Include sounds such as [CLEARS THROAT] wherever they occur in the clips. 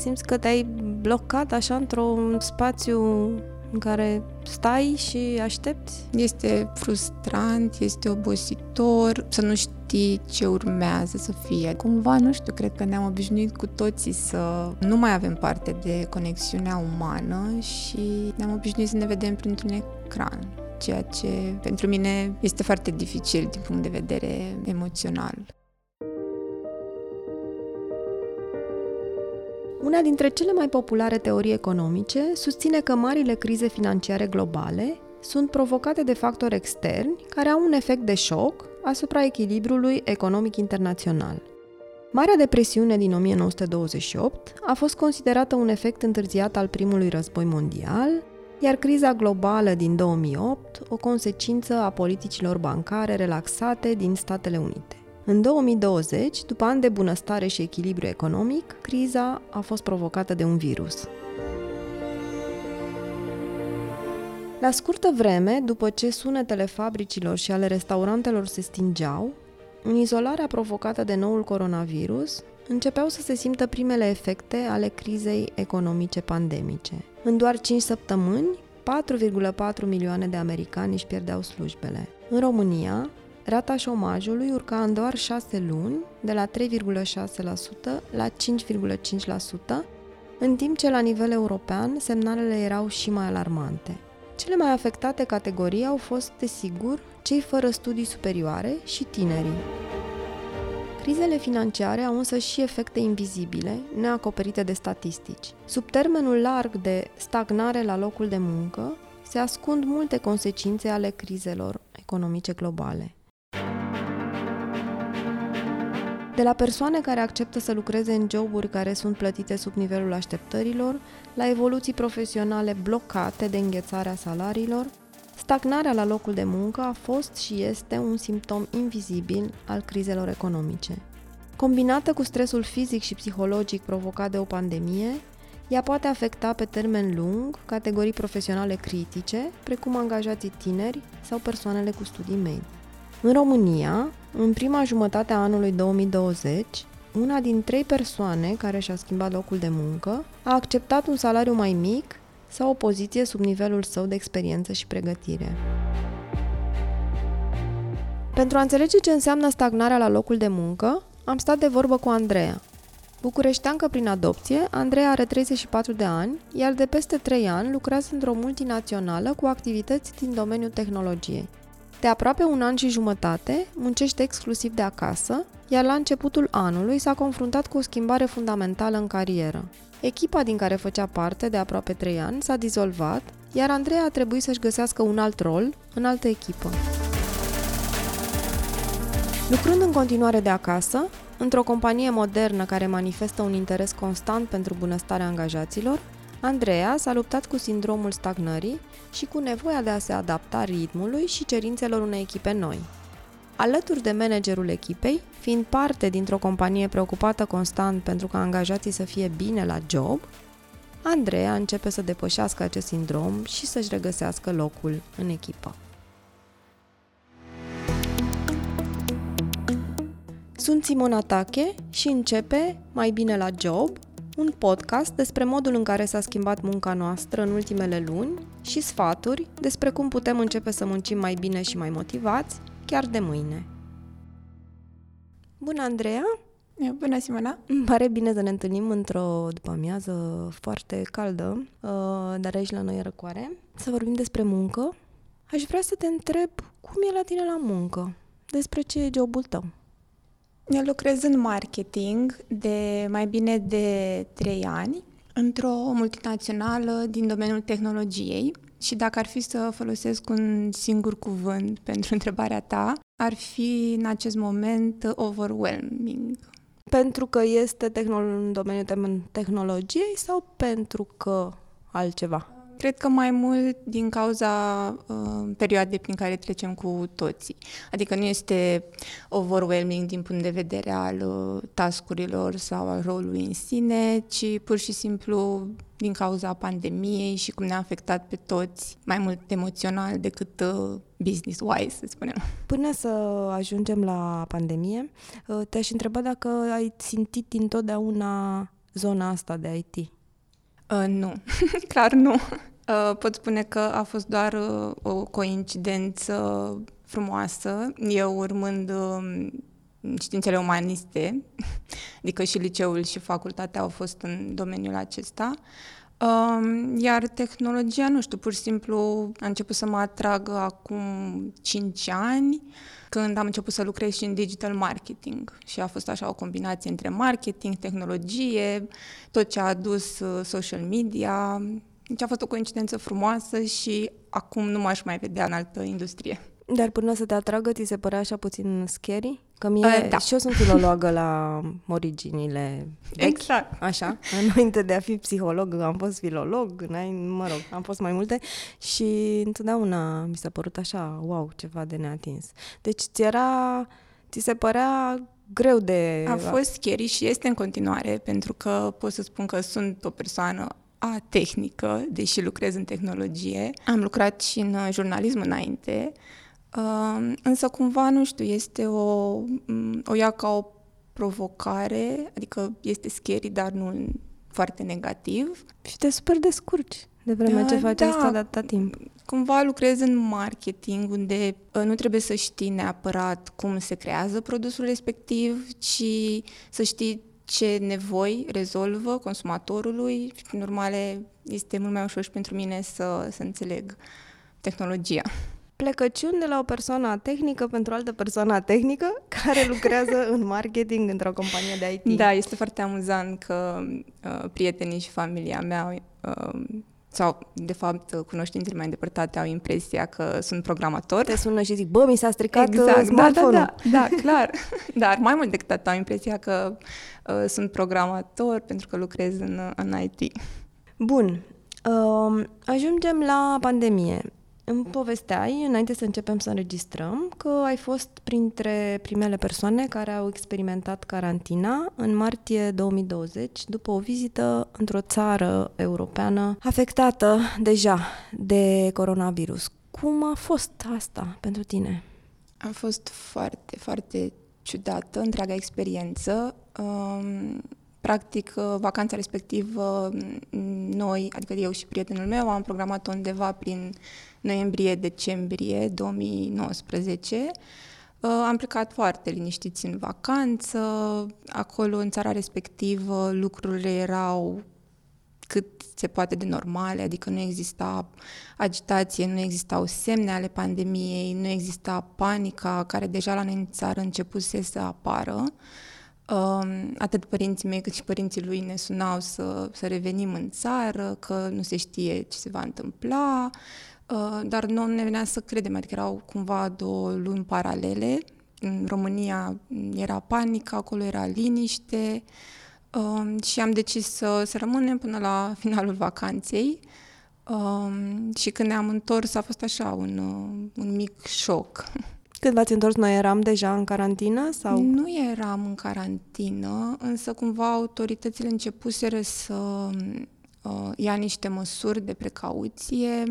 simți că te-ai blocat așa într-un spațiu în care stai și aștepți? Este frustrant, este obositor să nu știi ce urmează să fie. Cumva, nu știu, cred că ne-am obișnuit cu toții să nu mai avem parte de conexiunea umană și ne-am obișnuit să ne vedem printr-un ecran ceea ce pentru mine este foarte dificil din punct de vedere emoțional. Una dintre cele mai populare teorii economice susține că marile crize financiare globale sunt provocate de factori externi care au un efect de șoc asupra echilibrului economic internațional. Marea depresiune din 1928 a fost considerată un efect întârziat al primului război mondial, iar criza globală din 2008 o consecință a politicilor bancare relaxate din Statele Unite. În 2020, după ani de bunăstare și echilibru economic, criza a fost provocată de un virus. La scurtă vreme, după ce sunetele fabricilor și ale restaurantelor se stingeau, în izolarea provocată de noul coronavirus, începeau să se simtă primele efecte ale crizei economice pandemice. În doar 5 săptămâni, 4,4 milioane de americani își pierdeau slujbele. În România, Rata șomajului urca în doar 6 luni, de la 3,6% la 5,5%, în timp ce la nivel european semnalele erau și mai alarmante. Cele mai afectate categorii au fost, desigur, cei fără studii superioare și tinerii. Crizele financiare au însă și efecte invizibile, neacoperite de statistici. Sub termenul larg de stagnare la locul de muncă, se ascund multe consecințe ale crizelor economice globale. De la persoane care acceptă să lucreze în joburi care sunt plătite sub nivelul așteptărilor, la evoluții profesionale blocate de înghețarea salariilor, stagnarea la locul de muncă a fost și este un simptom invizibil al crizelor economice. Combinată cu stresul fizic și psihologic provocat de o pandemie, ea poate afecta pe termen lung categorii profesionale critice, precum angajații tineri sau persoanele cu studii medii. În România, în prima jumătate a anului 2020, una din trei persoane care și-a schimbat locul de muncă a acceptat un salariu mai mic sau o poziție sub nivelul său de experiență și pregătire. Pentru a înțelege ce înseamnă stagnarea la locul de muncă, am stat de vorbă cu Andreea. Bucureșteancă prin adopție, Andreea are 34 de ani, iar de peste 3 ani lucrează într-o multinațională cu activități din domeniul tehnologiei. De aproape un an și jumătate, muncește exclusiv de acasă, iar la începutul anului s-a confruntat cu o schimbare fundamentală în carieră. Echipa din care făcea parte de aproape 3 ani s-a dizolvat, iar Andreea a trebuit să-și găsească un alt rol în altă echipă. Lucrând în continuare de acasă, într-o companie modernă care manifestă un interes constant pentru bunăstarea angajaților, Andreea s-a luptat cu sindromul stagnării și cu nevoia de a se adapta ritmului și cerințelor unei echipe noi. Alături de managerul echipei, fiind parte dintr-o companie preocupată constant pentru ca angajații să fie bine la job, Andreea începe să depășească acest sindrom și să-și regăsească locul în echipă. Sunt Simona Tache și începe Mai bine la job, un podcast despre modul în care s-a schimbat munca noastră în ultimele luni și sfaturi despre cum putem începe să muncim mai bine și mai motivați chiar de mâine. Bună, Andreea! Bună, Simona! Îmi pare bine să ne întâlnim într-o după-amiază foarte caldă, uh, dar aici la noi e răcoare, să vorbim despre muncă. Aș vrea să te întreb cum e la tine la muncă, despre ce e jobul tău. Eu lucrez în marketing de mai bine de trei ani într-o multinațională din domeniul tehnologiei și dacă ar fi să folosesc un singur cuvânt [LAUGHS] pentru întrebarea ta, ar fi în acest moment overwhelming. Pentru că este tehnolo- în domeniul tehnologiei sau pentru că altceva? Cred că mai mult din cauza uh, perioadei prin care trecem cu toții. Adică nu este overwhelming din punct de vedere al uh, tascurilor sau al rolului în sine, ci pur și simplu din cauza pandemiei și cum ne-a afectat pe toți mai mult emoțional decât uh, business-wise, să spunem. Până să ajungem la pandemie, uh, te-aș întreba dacă ai simțit întotdeauna zona asta de IT? Uh, nu, [LAUGHS] clar nu. Uh, pot spune că a fost doar uh, o coincidență frumoasă. Eu urmând uh, științele umaniste, [LAUGHS] adică și liceul și facultatea au fost în domeniul acesta. Um, iar tehnologia, nu știu, pur și simplu a început să mă atragă acum 5 ani, când am început să lucrez și în digital marketing. Și a fost așa o combinație între marketing, tehnologie, tot ce a adus uh, social media. Deci a fost o coincidență frumoasă și acum nu m-aș mai vedea în altă industrie. Dar până să te atragă, ți se părea așa puțin scary? Că mie, uh, da. și eu sunt filologă la originile vechi, exact. așa. Înainte de a fi psiholog, am fost filolog, mă rog, am fost mai multe și întotdeauna mi s-a părut așa, wow, ceva de neatins. Deci ți era, ți se părea greu de... A fost scary și este în continuare, pentru că pot să spun că sunt o persoană a tehnică, deși lucrez în tehnologie. Am lucrat și în jurnalism înainte, Uh, însă cumva, nu știu, este o, o ia ca o provocare, adică este scary, dar nu foarte negativ. Și te super descurci de vreme uh, ce faci da, asta de atâta timp. Cumva lucrez în marketing, unde uh, nu trebuie să știi neapărat cum se creează produsul respectiv, ci să știi ce nevoi rezolvă consumatorului și, prin urmare, este mult mai ușor și pentru mine să, să înțeleg tehnologia plecăciuni de la o persoană tehnică pentru altă persoană tehnică care lucrează [LAUGHS] în marketing într-o companie de IT. Da, este foarte amuzant că uh, prietenii și familia mea uh, sau, de fapt, cunoștințele mai îndepărtate au impresia că sunt programator. Te sună și zic, bă, mi s-a stricat uh, exact, smartphone da, da, da, da, clar. [LAUGHS] Dar mai mult decât atât au impresia că uh, sunt programator pentru că lucrez în, în IT. Bun. Uh, ajungem la pandemie. Îmi povesteai, înainte să începem să înregistrăm, că ai fost printre primele persoane care au experimentat carantina în martie 2020, după o vizită într-o țară europeană afectată deja de coronavirus. Cum a fost asta pentru tine? A fost foarte, foarte ciudată întreaga experiență. Um, practic, vacanța respectivă, noi, adică eu și prietenul meu, am programat undeva prin noiembrie-decembrie 2019. Uh, am plecat foarte liniștiți în vacanță. Acolo, în țara respectivă, lucrurile erau cât se poate de normale, adică nu exista agitație, nu existau semne ale pandemiei, nu exista panica care deja la noi în țară începuse să apară. Um, atât părinții mei cât și părinții lui ne sunau să, să revenim în țară, că nu se știe ce se va întâmpla. Uh, dar nu ne venea să credem, adică erau cumva două luni paralele. În România era panică, acolo era liniște uh, și am decis să, să rămânem până la [LAUGHS] finalul vacanței. Uh, și când ne-am întors a fost așa un, un mic șoc. [LAUGHS] Când v-ați întors, noi eram deja în carantină? sau? Nu eram în carantină, însă cumva autoritățile începuseră să uh, ia niște măsuri de precauție.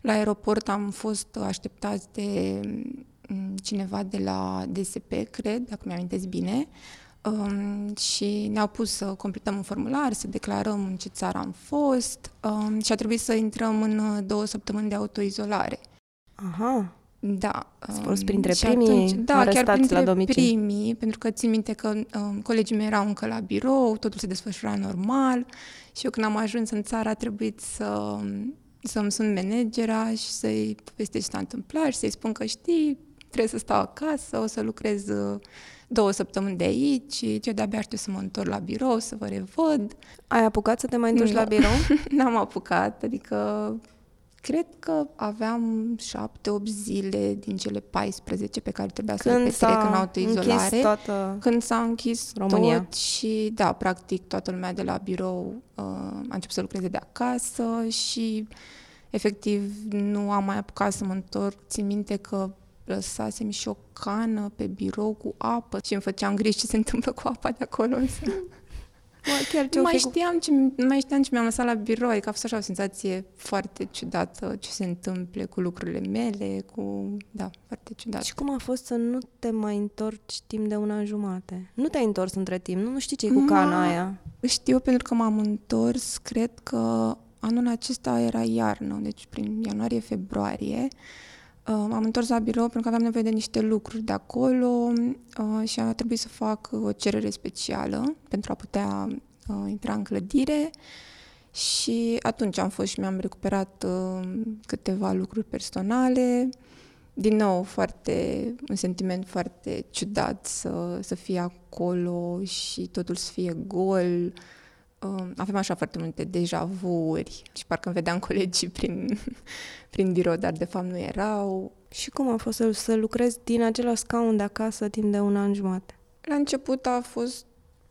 La aeroport am fost așteptați de um, cineva de la DSP, cred, dacă mi-amintesc bine, um, și ne-au pus să completăm un formular, să declarăm în ce țară am fost um, și a trebuit să intrăm în uh, două săptămâni de autoizolare. Aha. Da. Ați fost printre primii atunci, da, chiar printre la domiciliu. primii, pentru că țin minte că um, colegii mei erau încă la birou, totul se desfășura normal și eu când am ajuns în țară a trebuit să, să-mi sun managera și să-i povestesc ce s-a întâmplat și să-i spun că știi, trebuie să stau acasă, o să lucrez uh, două săptămâni de aici, și eu de-abia aștept să mă întorc la birou, să vă revăd. Ai apucat să te mai întorci la birou? [LAUGHS] N-am apucat, adică Cred că aveam șapte-opt zile din cele 14 pe care trebuia să le petrec în autoizolare. Toată când s-a închis România. tot și, da, practic toată lumea de la birou uh, a început să lucreze de acasă și efectiv nu am mai apucat să mă întorc. Țin minte că lăsasem și o cană pe birou cu apă și îmi făceam griji ce se întâmplă cu apa de acolo. Mă, chiar ce mai, știam ce, mai știam ce mi-am lăsat la birou, adică a fost așa o senzație foarte ciudată ce se întâmple cu lucrurile mele, cu... Da, foarte ciudat. Și cum a fost să nu te mai întorci timp de un an jumate? Nu te-ai întors între timp, nu, nu știi ce cu cana aia. Știu pentru că m-am întors, cred că anul acesta era iarnă, deci prin ianuarie-februarie. Uh, m-am întors la birou pentru că aveam nevoie de niște lucruri de acolo uh, și a trebuit să fac o cerere specială pentru a putea uh, intra în clădire. Și atunci am fost și mi-am recuperat câteva lucruri personale. Din nou, foarte, un sentiment foarte ciudat să, să fie acolo și totul să fie gol. Uh, avem așa foarte multe deja vuuri și parcă îmi vedeam [LAUGHS] colegii prin, prin birou, dar de fapt nu erau. Și cum a fost să, să lucrezi din același scaun de acasă timp de un an jumate? La început a fost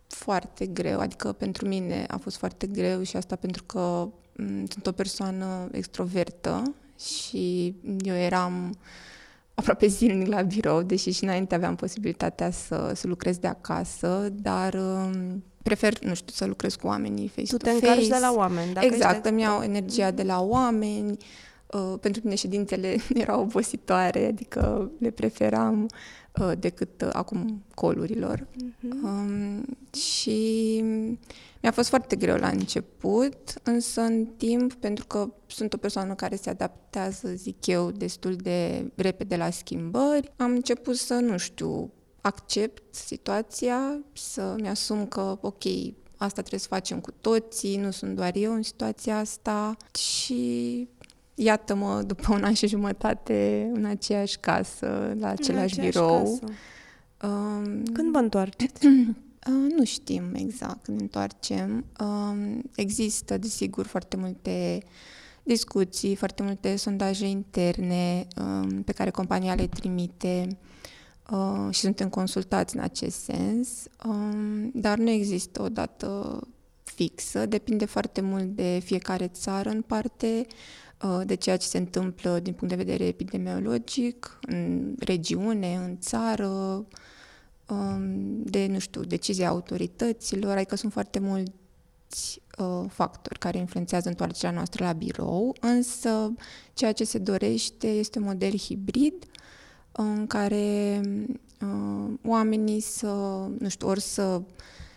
foarte greu, adică pentru mine a fost foarte greu și asta pentru că m- mm, sunt o persoană extrovertă și eu eram aproape zilnic la birou, deși și înainte aveam posibilitatea să, să lucrez de acasă, dar um, prefer, nu știu, să lucrez cu oamenii face Tu te încarci de la oameni. Dacă exact, îmi iau energia de la oameni. Uh, pentru mine ședințele [LAUGHS] erau obositoare, adică le preferam uh, decât uh, acum colurilor. Uh-huh. Um, și mi-a fost foarte greu la început, însă în timp, pentru că sunt o persoană care se adaptează, zic eu, destul de repede la schimbări, am început să, nu știu, accept situația, să-mi asum că, ok, asta trebuie să facem cu toții, nu sunt doar eu în situația asta și iată-mă după un an și jumătate în aceeași casă, la același în birou. Casă. Um, Când vă întoarceți? [CLEARS THROAT] Uh, nu știm exact când ne întoarcem. Uh, există, desigur, foarte multe discuții, foarte multe sondaje interne uh, pe care compania le trimite uh, și suntem consultați în acest sens, uh, dar nu există o dată fixă, depinde foarte mult de fiecare țară în parte, uh, de ceea ce se întâmplă din punct de vedere epidemiologic, în regiune, în țară, Um, de, nu știu, decizia autorităților, adică sunt foarte mulți uh, factori care influențează întoarcerea noastră la birou, însă ceea ce se dorește este un model hibrid în care uh, oamenii să, nu știu, ori să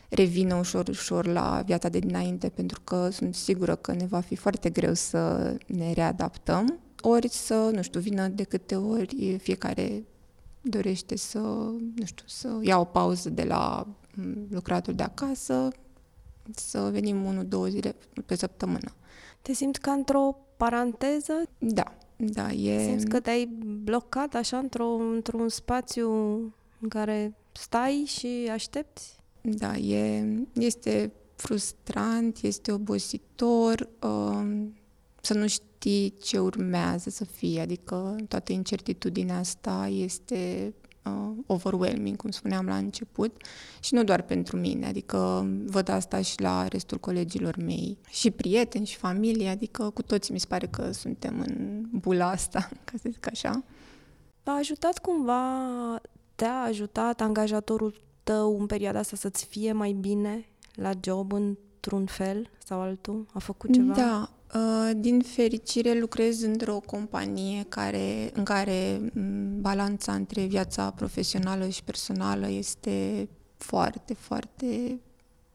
revină ușor, ușor la viața de dinainte, pentru că sunt sigură că ne va fi foarte greu să ne readaptăm, ori să, nu știu, vină de câte ori fiecare dorește să, nu știu, să ia o pauză de la mm, lucratul de acasă, să venim unul, două zile pe săptămână. Te simți ca într-o paranteză? Da, da, e... Simți că te-ai blocat așa într-o, într-un spațiu în care stai și aștepți? Da, e, este frustrant, este obositor, uh, să nu știi ce urmează să fie, adică toată incertitudinea asta este uh, overwhelming, cum spuneam la început, și nu doar pentru mine, adică văd asta și la restul colegilor mei, și prieteni, și familie, adică cu toți mi se pare că suntem în bula asta, [LAUGHS] ca să zic așa. V-a ajutat cumva, te-a ajutat angajatorul tău în perioada asta să-ți fie mai bine la job într-un fel sau altul? A făcut ceva? Da, Uh, din fericire lucrez într-o companie care, în care mm, balanța între viața profesională și personală este foarte, foarte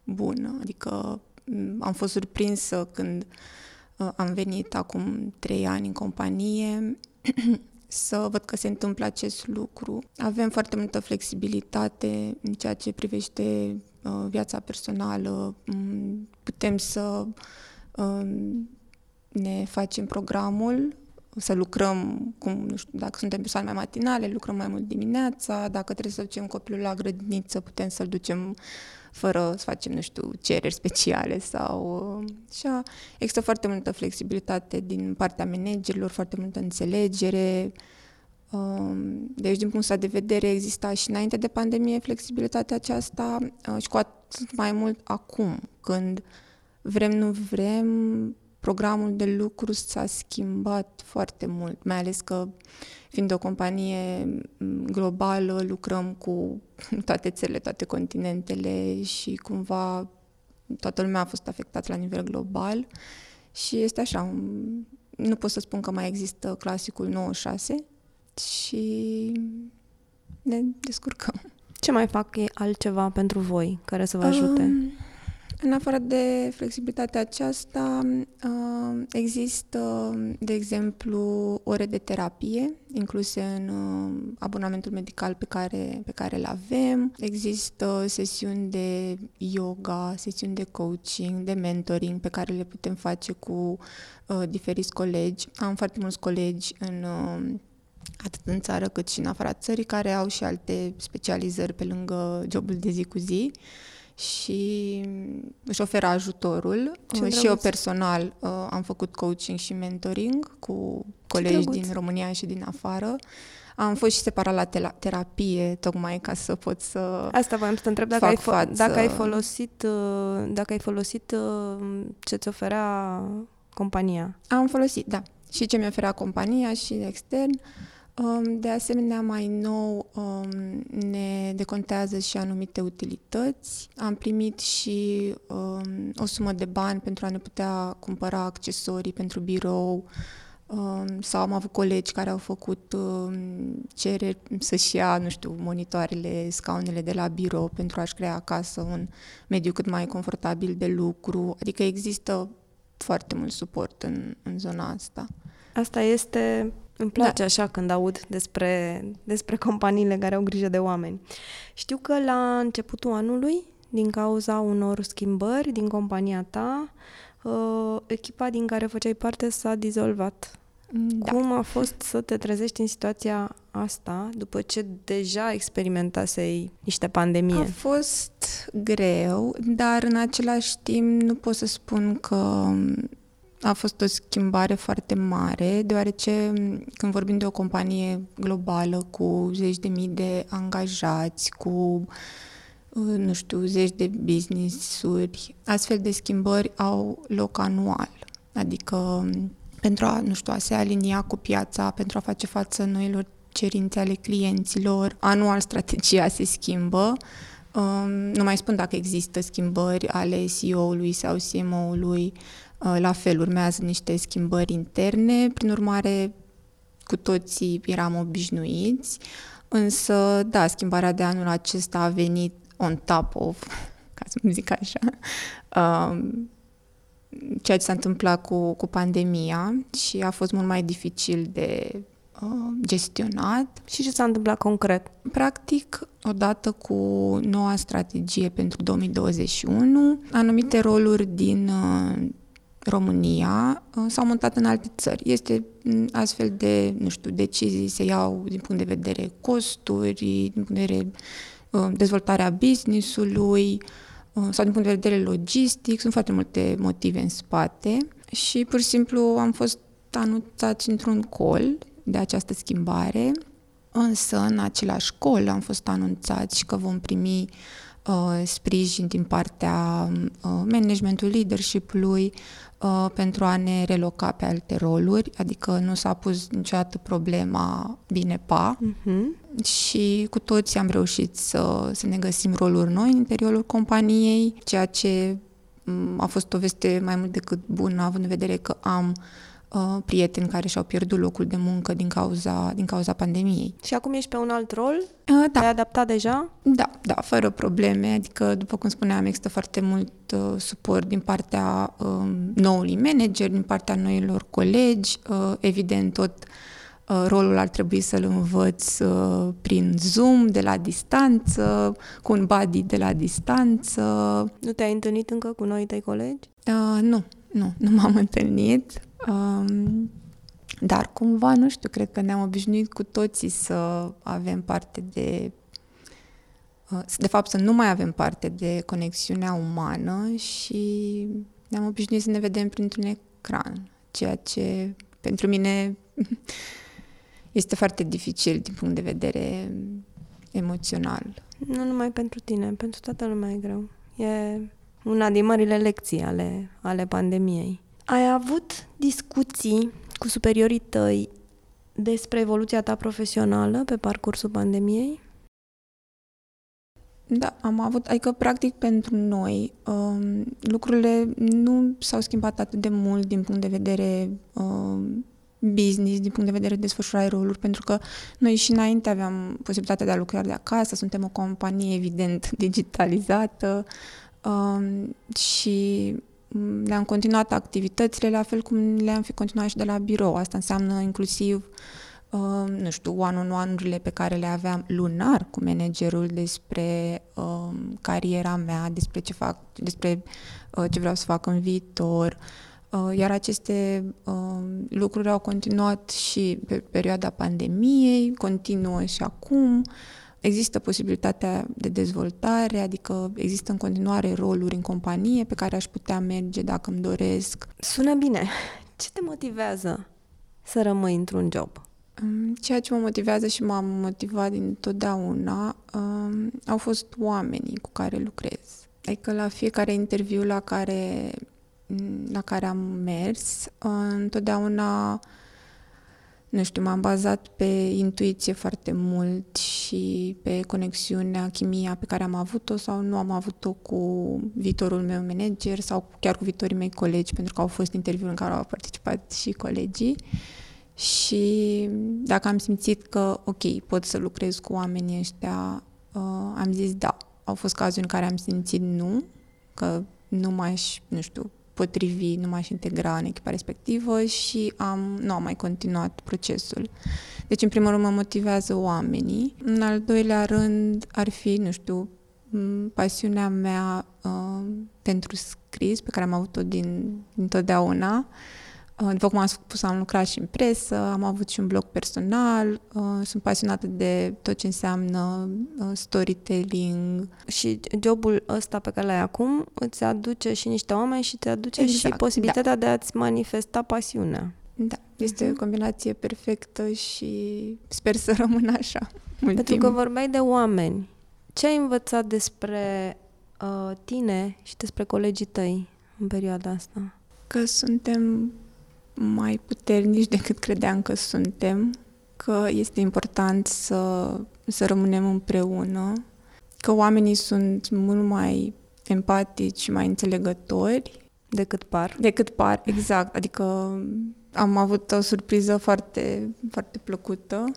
bună. Adică mm, am fost surprinsă când uh, am venit acum trei ani în companie [CLEARS THROAT] să văd că se întâmplă acest lucru. Avem foarte multă flexibilitate în ceea ce privește uh, viața personală. Mm, putem să ne facem programul, să lucrăm, cum, nu știu, dacă suntem persoane mai matinale, lucrăm mai mult dimineața, dacă trebuie să ducem copilul la grădiniță, putem să-l ducem fără să facem, nu știu, cereri speciale sau așa. Există foarte multă flexibilitate din partea managerilor, foarte multă înțelegere. Um, deci, din punctul de vedere, exista și înainte de pandemie flexibilitatea aceasta uh, și cu atât mai mult acum, când vrem, nu vrem, programul de lucru s-a schimbat foarte mult, mai ales că fiind o companie globală, lucrăm cu [LAUGHS] toate țările, toate continentele și cumva toată lumea a fost afectată la nivel global și este așa, nu pot să spun că mai există clasicul 96 și ne descurcăm. Ce mai fac altceva pentru voi care să vă ajute? Um, În afară de flexibilitatea aceasta, uh, există, de exemplu, ore de terapie incluse în uh, abonamentul medical pe care, pe care îl avem. Există sesiuni de yoga, sesiuni de coaching, de mentoring pe care le putem face cu uh, diferiți colegi. Am foarte mulți colegi în atât în țară cât și în afara țării, care au și alte specializări pe lângă jobul de zi cu zi și își oferă ajutorul. Ce și eu personal uh, am făcut coaching și mentoring cu colegi din România și din afară. Am fost și separat la te- terapie, tocmai ca să pot să Asta voiam să te întreb dacă ai, fo- dacă ai folosit, uh, dacă ai folosit uh, ce-ți oferea compania. Am folosit, da. Și ce mi oferea compania și extern. Uh, de asemenea, mai nou ne decontează și anumite utilități. Am primit și o sumă de bani pentru a ne putea cumpăra accesorii pentru birou sau am avut colegi care au făcut cereri să-și ia, nu știu, monitoarele, scaunele de la birou pentru a-și crea acasă un mediu cât mai confortabil de lucru. Adică există foarte mult suport în, în zona asta. Asta este îmi place da. așa când aud despre, despre companiile care au grijă de oameni. Știu că la începutul anului, din cauza unor schimbări din compania ta, uh, echipa din care făceai parte s-a dizolvat. Da. Cum a fost să te trezești în situația asta după ce deja experimentasei niște pandemie? A fost greu, dar în același timp nu pot să spun că a fost o schimbare foarte mare, deoarece când vorbim de o companie globală cu zeci de mii de angajați, cu nu știu, zeci de business-uri, astfel de schimbări au loc anual. Adică pentru a, nu știu, a se alinia cu piața, pentru a face față noilor cerințe ale clienților, anual strategia se schimbă. Nu mai spun dacă există schimbări ale CEO-ului sau CMO-ului, Uh, la fel, urmează niște schimbări interne, prin urmare, cu toții eram obișnuiți, însă, da, schimbarea de anul acesta a venit on top of, [LAUGHS] ca să zic așa, um, ceea ce s-a întâmplat cu, cu pandemia și a fost mult mai dificil de uh, gestionat. Și ce s-a întâmplat concret? Practic, odată cu noua strategie pentru 2021, anumite roluri din uh, România uh, s-au mutat în alte țări. Este mm, astfel de, nu știu, decizii se iau din punct de vedere costuri, din punct de vedere uh, dezvoltarea business-ului uh, sau din punct de vedere logistic. Sunt foarte multe motive în spate și pur și simplu am fost anunțați într-un col de această schimbare, însă în același col am fost anunțați că vom primi uh, sprijin din partea uh, managementului, leadership-ului, uh, pentru a ne reloca pe alte roluri, adică nu s-a pus niciodată problema bine pa uh-huh. și cu toți am reușit să, să ne găsim roluri noi în interiorul companiei, ceea ce mm, a fost o veste mai mult decât bună, având în vedere că am uh, prieteni care și-au pierdut locul de muncă din cauza, din cauza pandemiei. Și acum ești pe un alt rol? Uh, da. Te-ai adaptat deja? Da, da, fără probleme. Adică, după cum spuneam, există foarte mult uh, suport din partea uh, noului manager, din partea noilor colegi. Uh, evident, tot uh, rolul ar trebui să-l învăț uh, prin Zoom, de la distanță, cu un buddy de la distanță. Nu te-ai întâlnit încă cu noi tăi colegi? Uh, nu, nu, nu m-am întâlnit. Um, dar cumva, nu știu, cred că ne-am obișnuit cu toții să avem parte de uh, de fapt să nu mai avem parte de conexiunea umană și ne-am obișnuit să ne vedem printr-un ecran, ceea ce pentru mine [LAUGHS] este foarte dificil din punct de vedere emoțional. Nu numai pentru tine, pentru toată lumea e greu. E una din marile lecții ale, ale pandemiei. Ai avut discuții cu superiorii tăi despre evoluția ta profesională pe parcursul pandemiei? Da, am avut, adică practic pentru noi um, lucrurile nu s-au schimbat atât de mult din punct de vedere um, business, din punct de vedere desfășurare roluri, pentru că noi și înainte aveam posibilitatea de a lucra de acasă, suntem o companie evident [LAUGHS] digitalizată, um, și mm, le-am continuat activitățile la fel cum le-am fi continuat și de la birou. Asta înseamnă inclusiv uh, nu știu, one-on-one-urile pe care le aveam lunar cu managerul despre uh, cariera mea, despre ce fac, despre uh, ce vreau să fac în viitor. Uh, iar aceste uh, lucruri au continuat și pe perioada pandemiei, continuă și acum. Există posibilitatea de dezvoltare, adică există în continuare roluri în companie pe care aș putea merge dacă îmi doresc. Sună bine. Ce te motivează să rămâi într-un job? Ceea ce mă motivează și m-am motivat dintotdeauna um, au fost oamenii cu care lucrez. Adică la fiecare interviu la care, la care am mers, întotdeauna, nu știu, m-am bazat pe intuiție foarte mult și pe conexiunea, chimia pe care am avut-o sau nu am avut-o cu viitorul meu manager sau chiar cu viitorii mei colegi, pentru că au fost interviuri în care au participat și colegii. Și dacă am simțit că, ok, pot să lucrez cu oamenii ăștia, uh, am zis da. Au fost cazuri în care am simțit nu, că nu m-aș, nu știu, potrivi, nu m-aș integra în echipa respectivă și am, nu am mai continuat procesul. Deci, în primul rând, mă motivează oamenii. În al doilea rând, ar fi, nu știu, pasiunea mea uh, pentru scris, pe care am avut-o din, din totdeauna. Uh, Uh, după cum am spus, am lucrat și în presă, am avut și un blog personal, uh, sunt pasionată de tot ce înseamnă uh, storytelling. Și jobul ăsta pe care l-ai acum îți aduce și niște oameni și te aduce exact, și posibilitatea da. de a-ți manifesta pasiunea. Da, este uh-huh. o combinație perfectă și sper să rămână așa mult Pentru timp. că vorbeai de oameni. Ce ai învățat despre uh, tine și despre colegii tăi în perioada asta? Că suntem mai puternici decât credeam că suntem, că este important să, să rămânem împreună, că oamenii sunt mult mai empatici și mai înțelegători decât par. Decât par, exact. Adică am avut o surpriză foarte, foarte plăcută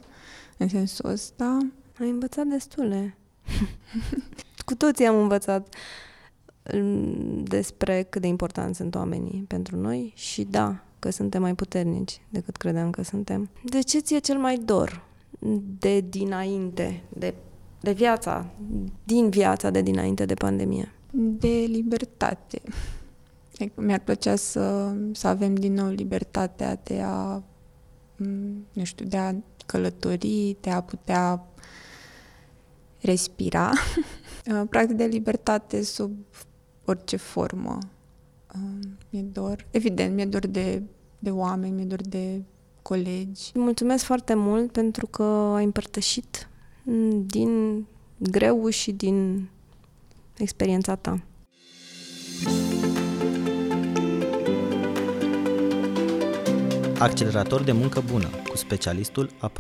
în sensul ăsta. Ai învățat destule. [LAUGHS] Cu toții am învățat despre cât de important sunt oamenii pentru noi și da, că suntem mai puternici decât credeam că suntem. De ce ți-e cel mai dor de dinainte, de, de viața, din viața de dinainte de pandemie? De libertate. Mi-ar plăcea să, să avem din nou libertatea de a, nu știu, de a călători, de a putea respira. [LAUGHS] Practic de libertate sub orice formă mi-e dor, evident, mi-e dor de, de oameni, mi-e dor de colegi. Mulțumesc foarte mult pentru că ai împărtășit din greu și din experiența ta. Accelerator de muncă bună cu specialistul AP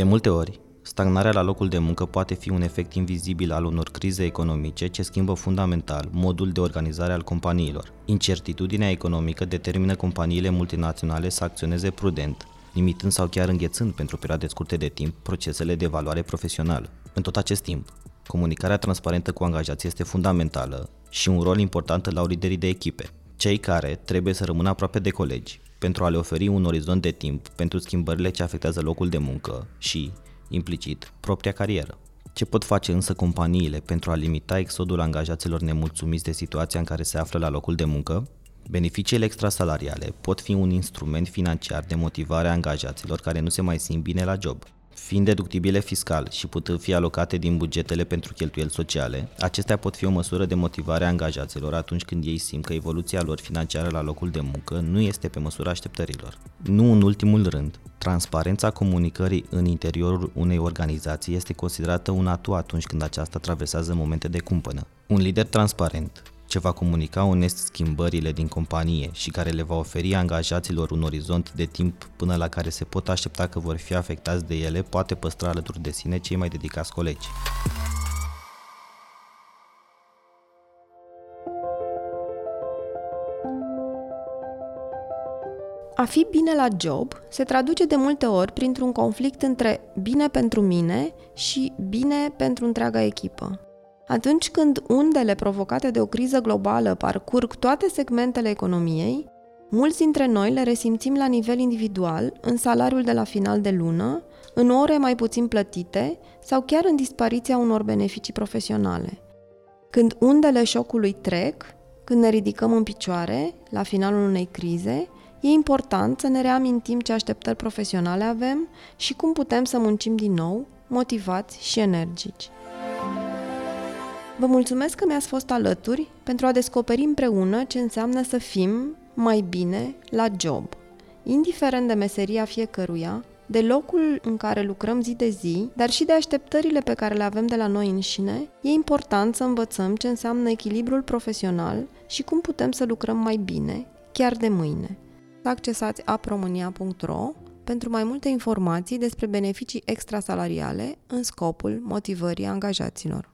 De multe ori, stagnarea la locul de muncă poate fi un efect invizibil al unor crize economice ce schimbă fundamental modul de organizare al companiilor. Incertitudinea economică determină companiile multinaționale să acționeze prudent, limitând sau chiar înghețând pentru perioade scurte de timp procesele de evaluare profesională. În tot acest timp, comunicarea transparentă cu angajații este fundamentală și un rol important la liderii de echipe, cei care trebuie să rămână aproape de colegi, pentru a le oferi un orizont de timp pentru schimbările ce afectează locul de muncă și, implicit, propria carieră. Ce pot face însă companiile pentru a limita exodul angajaților nemulțumiți de situația în care se află la locul de muncă? Beneficiile extrasalariale pot fi un instrument financiar de motivare a angajaților care nu se mai simt bine la job, Fiind deductibile fiscal și putând fi alocate din bugetele pentru cheltuieli sociale, acestea pot fi o măsură de motivare a angajaților atunci când ei simt că evoluția lor financiară la locul de muncă nu este pe măsura așteptărilor. Nu în ultimul rând, transparența comunicării în interiorul unei organizații este considerată un atu atunci când aceasta traversează momente de cumpănă. Un lider transparent ce va comunica onest schimbările din companie și care le va oferi angajaților un orizont de timp până la care se pot aștepta că vor fi afectați de ele, poate păstra alături de sine cei mai dedicați colegi. A fi bine la job se traduce de multe ori printr-un conflict între bine pentru mine și bine pentru întreaga echipă. Atunci când undele provocate de o criză globală parcurg toate segmentele economiei, mulți dintre noi le resimțim la nivel individual, în salariul de la final de lună, în ore mai puțin plătite sau chiar în dispariția unor beneficii profesionale. Când undele șocului trec, când ne ridicăm în picioare, la finalul unei crize, e important să ne reamintim ce așteptări profesionale avem și cum putem să muncim din nou, motivați și energici. Vă mulțumesc că mi-ați fost alături pentru a descoperi împreună ce înseamnă să fim mai bine la job. Indiferent de meseria fiecăruia, de locul în care lucrăm zi de zi, dar și de așteptările pe care le avem de la noi înșine, e important să învățăm ce înseamnă echilibrul profesional și cum putem să lucrăm mai bine, chiar de mâine. Accesați apromânia.ro pentru mai multe informații despre beneficii extrasalariale în scopul motivării angajaților.